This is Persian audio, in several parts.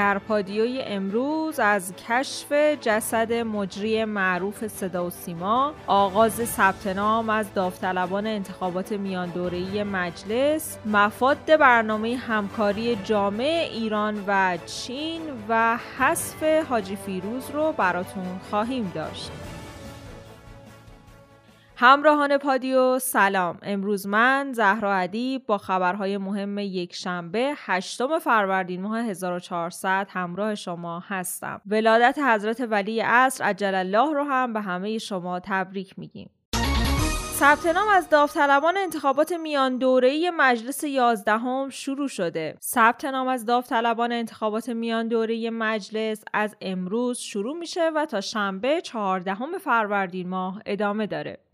در پادیوی امروز از کشف جسد مجری معروف صدا و سیما آغاز ثبت نام از داوطلبان انتخابات میان دوره‌ای مجلس مفاد برنامه همکاری جامع ایران و چین و حذف حاجی فیروز رو براتون خواهیم داشت. همراهان پادیو سلام امروز من زهرا ادیب با خبرهای مهم یک شنبه هشتم فروردین ماه 1400 همراه شما هستم ولادت حضرت ولی عصر عجل الله رو هم به همه شما تبریک میگیم ثبت نام از داوطلبان انتخابات میان دوره‌ای مجلس 11 شروع شده. ثبت نام از داوطلبان انتخابات میان دوره‌ای مجلس از امروز شروع میشه و تا شنبه 14 فروردین ماه ادامه داره.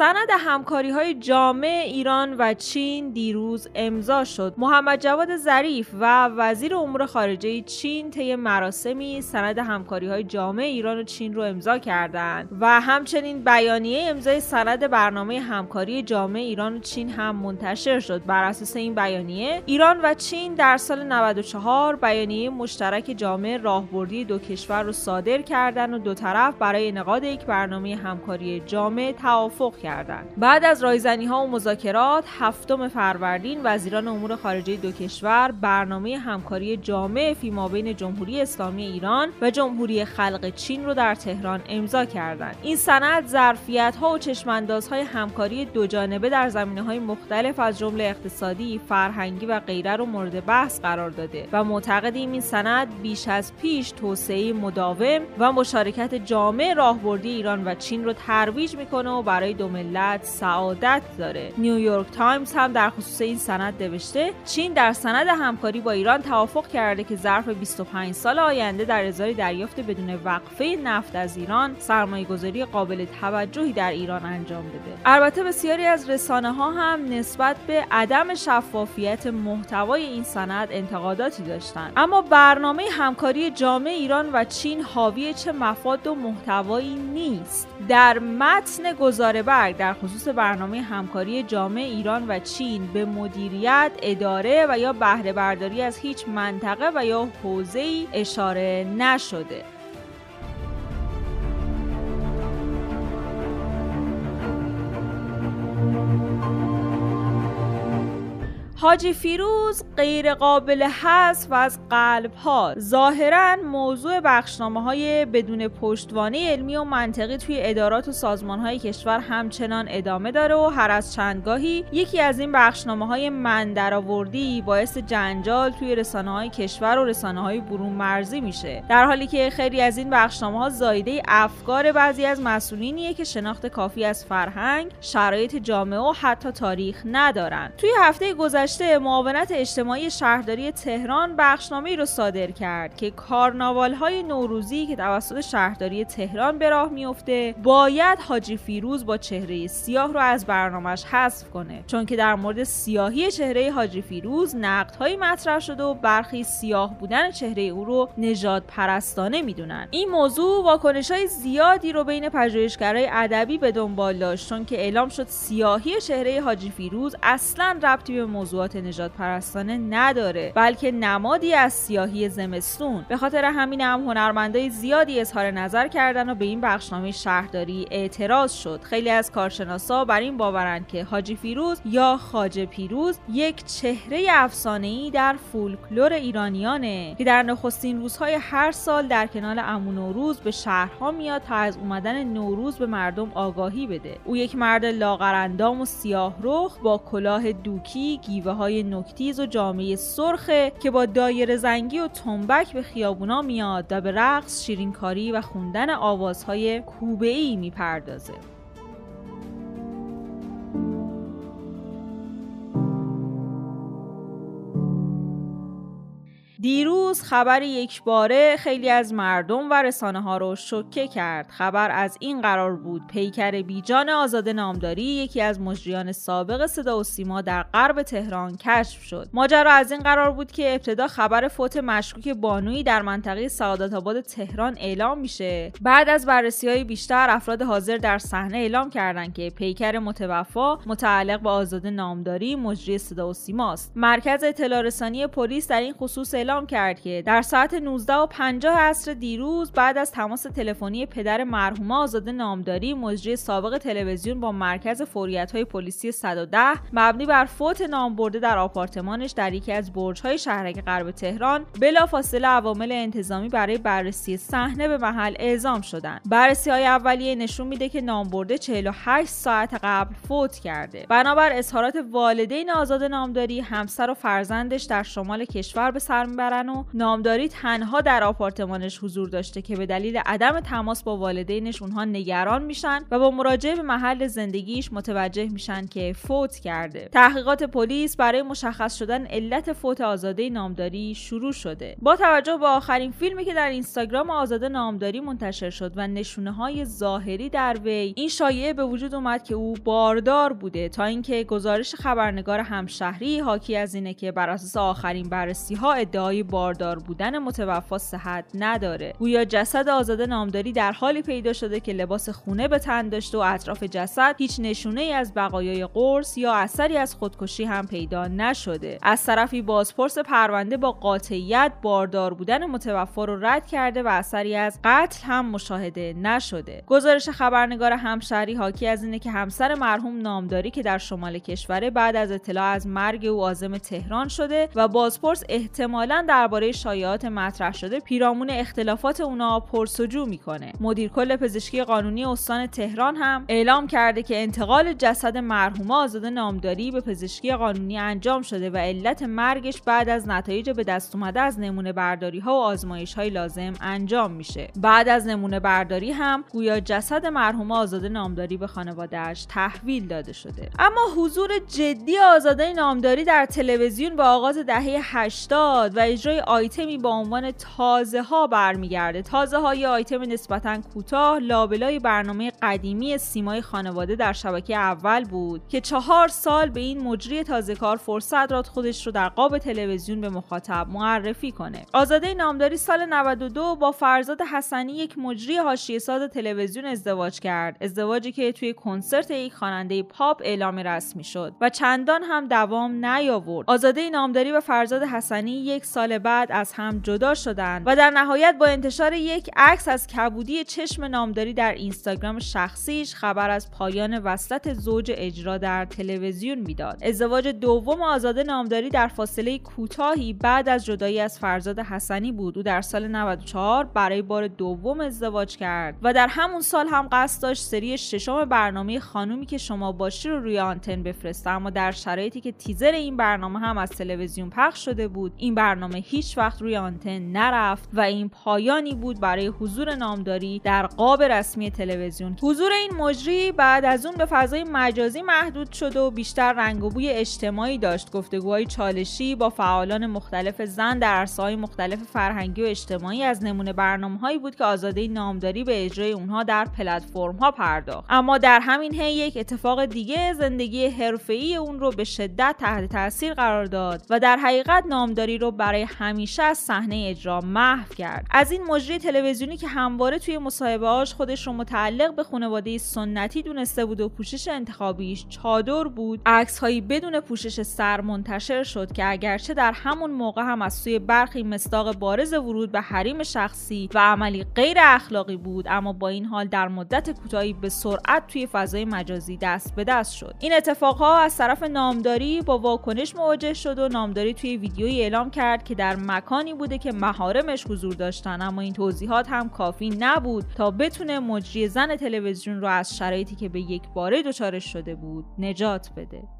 سند همکاری های جامع ایران و چین دیروز امضا شد. محمد جواد ظریف و وزیر امور خارجه چین طی مراسمی سند همکاری های جامع ایران و چین رو امضا کردند و همچنین بیانیه امضای سند برنامه همکاری جامع ایران و چین هم منتشر شد. بر اساس این بیانیه ایران و چین در سال 94 بیانیه مشترک جامع راهبردی دو کشور رو صادر کردند و دو طرف برای انعقاد یک برنامه همکاری جامع توافق کردند. بعد از رایزنی ها و مذاکرات هفتم فروردین وزیران امور خارجه دو کشور برنامه همکاری جامع فیما بین جمهوری اسلامی ایران و جمهوری خلق چین رو در تهران امضا کردند. این سند ظرفیت ها و چشماندازهای همکاری دو جانبه در زمینه های مختلف از جمله اقتصادی فرهنگی و غیره رو مورد بحث قرار داده و معتقدیم این سند بیش از پیش توسعه مداوم و مشارکت جامع راهبردی ایران و چین رو ترویج می‌کنه و برای دو ملت سعادت داره. نیویورک تایمز هم در خصوص این سند نوشته چین در سند همکاری با ایران توافق کرده که ظرف 25 سال آینده در ازای دریافت بدون وقفه نفت از ایران سرمایه گذاری قابل توجهی در ایران انجام بده. البته بسیاری از رسانه ها هم نسبت به عدم شفافیت محتوای این سند انتقاداتی داشتند. اما برنامه همکاری جامع ایران و چین حاوی چه مفاد و محتوایی است. در متن گزاره در خصوص برنامه همکاری جامع ایران و چین به مدیریت، اداره و یا بهره برداری از هیچ منطقه و یا حوزه‌ای اشاره نشده. حاجی فیروز غیر قابل حذف از قلب ها. ظاهرا موضوع بخشنامه های بدون پشتوانه علمی و منطقی توی ادارات و سازمان های کشور همچنان ادامه داره و هر از چندگاهی یکی از این بخشنامه های من درآوردی باعث جنجال توی رسانه های کشور و رسانه های برون مرزی میشه. در حالی که خیلی از این بخشنامه ها زایده افکار بعضی از مسئولینیه که شناخت کافی از فرهنگ شرایط جامعه و حتی تاریخ ندارن. توی هفته گذشته گذشته معاونت اجتماعی شهرداری تهران بخشنامه رو صادر کرد که کارناوال های نوروزی که توسط شهرداری تهران به راه میفته باید حاجی فیروز با چهره سیاه رو از برنامهش حذف کنه. چون که در مورد سیاهی چهره حاجی فیروز نقدهایی مطرح شده و برخی سیاه بودن چهره او رو نژاد پرستانه می‌دونن. این موضوع واکنش های زیادی رو بین پژوهشگرای ادبی به دنبال داشت چون که اعلام شد سیاهی چهره حاجی فیروز اصلا ربطی به موضوع موضوعات نجات پرستانه نداره بلکه نمادی از سیاهی زمستون. به خاطر همین هم هنرمندای زیادی اظهار نظر کردن و به این بخشنامه شهرداری اعتراض شد. خیلی از کارشناسا بر این باورند که حاجی فیروز یا خاجه پیروز یک چهره افسانه‌ای در فولکلور ایرانیانه که در نخستین روزهای هر سال در کنال امون نوروز به شهرها میاد تا از اومدن نوروز به مردم آگاهی بده. او یک مرد لاغرندام و سیاه رخ با کلاه دوکی گیوه های نکتیز و جامعه سرخه که با دایر زنگی و تنبک به خیابونا میاد و به رقص شیرینکاری و خوندن آوازهای کوبه ای می‌پردازه. دیروز دیروز خبر یک باره خیلی از مردم و رسانه ها رو شوکه کرد. خبر از این قرار بود پیکر بیجان آزاده نامداری یکی از مجریان سابق صدا و سیما در غرب تهران کشف شد. ماجرا از این قرار بود که ابتدا خبر فوت مشکوک بانویی در منطقه سعادت آباد تهران اعلام میشه. بعد از بررسی های بیشتر افراد حاضر در صحنه اعلام کردند که پیکر متوفا متعلق به آزاده نامداری مجری صدا و سیماست. مرکز اطلاع رسانی پلیس در این خصوص اعلام کرد که در ساعت 19 و 50 عصر دیروز بعد از تماس تلفنی پدر مرحومه آزاده نامداری مجری سابق تلویزیون با مرکز فوریت های پلیسی 110 مبنی بر فوت نامبرده در آپارتمانش در یکی از برج‌های شهرک غرب تهران بلافاصله عوامل انتظامی برای بررسی صحنه به محل اعزام شدند. بررسی های اولیه نشون میده که نامبرده 48 ساعت قبل فوت کرده. بنابر اظهارات والدین آزاد نامداری همسر و فرزندش در شمال کشور به سر می‌برن و نامداری تنها در آپارتمانش حضور داشته که به دلیل عدم تماس با والدینش اونها نگران میشن و با مراجعه به محل زندگیش متوجه میشن که فوت کرده. تحقیقات پلیس برای مشخص شدن علت فوت آزاده نامداری شروع شده. با توجه به آخرین فیلمی که در اینستاگرام آزاده نامداری منتشر شد و نشونه های ظاهری در وی این شایعه به وجود اومد که او باردار بوده تا اینکه گزارش خبرنگار همشهری حاکی از اینه که بر اساس آخرین بررسی ها ادعای باردار بودن متوفا صحت نداره. گویا جسد آزاده نامداری در حالی پیدا شده که لباس خونه به تن داشته و اطراف جسد هیچ نشونه ای از بقایای قرص یا اثری از خودکشی هم پیدا نشده. از طرفی بازپرس پرونده با قاطعیت باردار بودن متوفا رو رد کرده و اثری از قتل هم مشاهده نشده. گزارش خبرنگار همشهری حاکی از اینه که همسر مرحوم نامداری که در شمال کشوره بعد از اطلاع از مرگ او عازم تهران شده و بازپرس احتمالا درباره شایعات مطرح شده پیرامون اختلافات اونا پرسجو می‌کنه. مدیر کل پزشکی قانونی استان تهران هم اعلام کرده که انتقال جسد مرحومه آزاده نامداری به پزشکی قانونی انجام شده و علت مرگش بعد از نتایج به دست اومده از نمونه برداری ها و آزمایش های لازم انجام میشه. بعد از نمونه برداری هم گویا جسد مرحومه آزاده نامداری به خانوادهش تحویل داده شده. اما حضور جدی آزاده نامداری در تلویزیون به آغاز دهه 80 و اجرای آیتمی با عنوان تازه ها برمیگرده. تازه های آیتم نسبتا کوتاه لابلای برنامه قدیمی سیمای خانواده در شبکه اول بود که چهار سال به این مجری تازه کار فرصت داد خودش رو در قاب تلویزیون به مخاطب معرفی کنه. آزاده نامداری سال 92 با فرزاد حسنی یک مجری حاشیه ساز تلویزیون ازدواج کرد. ازدواجی که توی کنسرت یک خواننده پاپ اعلام رسمی شد و چندان هم دوام نیاورد. آزاده نامداری و فرزاد حسنی یک سال بعد از هم جدا شدند و در نهایت با انتشار یک عکس از کبودی چشم نامداری در اینستاگرام شخصیش خبر از پایان وصلت زوج اجرا در تلویزیون می‌داد. ازدواج دوم آزاده نامداری در فاصله کوتاهی بعد از جدایی از فرزاد حسنی بود. او در سال 94 برای بار دوم ازدواج کرد و در همون سال هم قصد داشت سری ششم برنامه خانومی که شما باشی رو روی آنتن بفرسته اما در شرایطی که تیزر این برنامه هم از تلویزیون پخش شده بود این برنامه هیچ وقت روی آنتن نرفت و این پایانی بود برای حضور نامداری در قاب رسمی تلویزیون. حضور این مجری بعد از اون به فضای مجازی محدود شد و بیشتر رنگ و بوی اجتماعی داشت. گفتگوهای چالشی با فعالان مختلف زن در عرصه‌های مختلف فرهنگی و اجتماعی از نمونه برنامه‌هایی بود که آزاده نامداری به اجرای اونها در پلتفرم‌ها پرداخت. اما در همین حین یک اتفاق دیگه زندگی حرفه‌ای اون رو به شدت تحت تاثیر قرار داد و در حقیقت نامداری رو برای همیشه از صحنه اجرا محو کرد. از این مجری تلویزیونی که همواره توی مصاحبه‌هاش خودش رو متعلق به خانواده سنتی دونسته بود و پوشش انتخابیش چادر بود عکسهایی بدون پوشش سر منتشر شد که اگرچه در همون موقع هم از سوی برخی مستاق بارز ورود به حریم شخصی و عملی غیر اخلاقی بود اما با این حال در مدت کوتاهی به سرعت توی فضای مجازی دست به دست شد. این اتفاقها از طرف نامداری با واکنش مواجه شد و نامداری توی ویدیویی اعلام کرد که در مکانی بوده که محارمش حضور داشتن اما این توضیحات هم کافی نبود تا بتونه مجری زن تلویزیون رو از شرایطی که به یک باره دچارش شده بود نجات بده.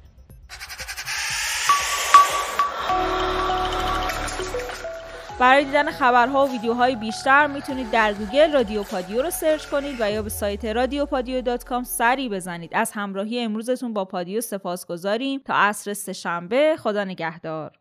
برای دیدن خبرها و ویدیوهای بیشتر می‌تونید در گوگل رادیو پادیو رو سرچ کنید و یا به سایت رادیو پادیو dot com سری بزنید. از همراهی امروزتون با پادیو سپاس گذاریم تا عصر سهشنبه خدا نگهدار.